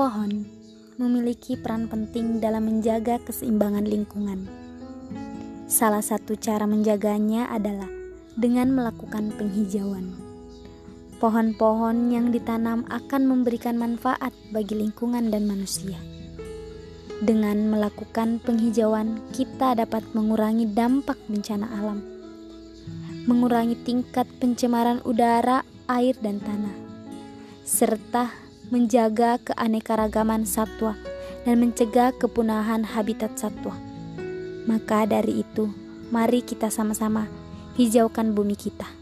Pohon memiliki peran penting dalam menjaga keseimbangan lingkungan. Salah satu cara menjaganya adalah dengan melakukan penghijauan. Pohon-pohon yang ditanam akan memberikan manfaat bagi lingkungan dan manusia. Dengan melakukan penghijauan, kita dapat mengurangi dampak bencana alam, mengurangi tingkat pencemaran udara, air, dan tanah, serta menjaga keanekaragaman satwa dan mencegah kepunahan habitat satwa. Maka dari itu, mari kita sama-sama hijaukan bumi kita.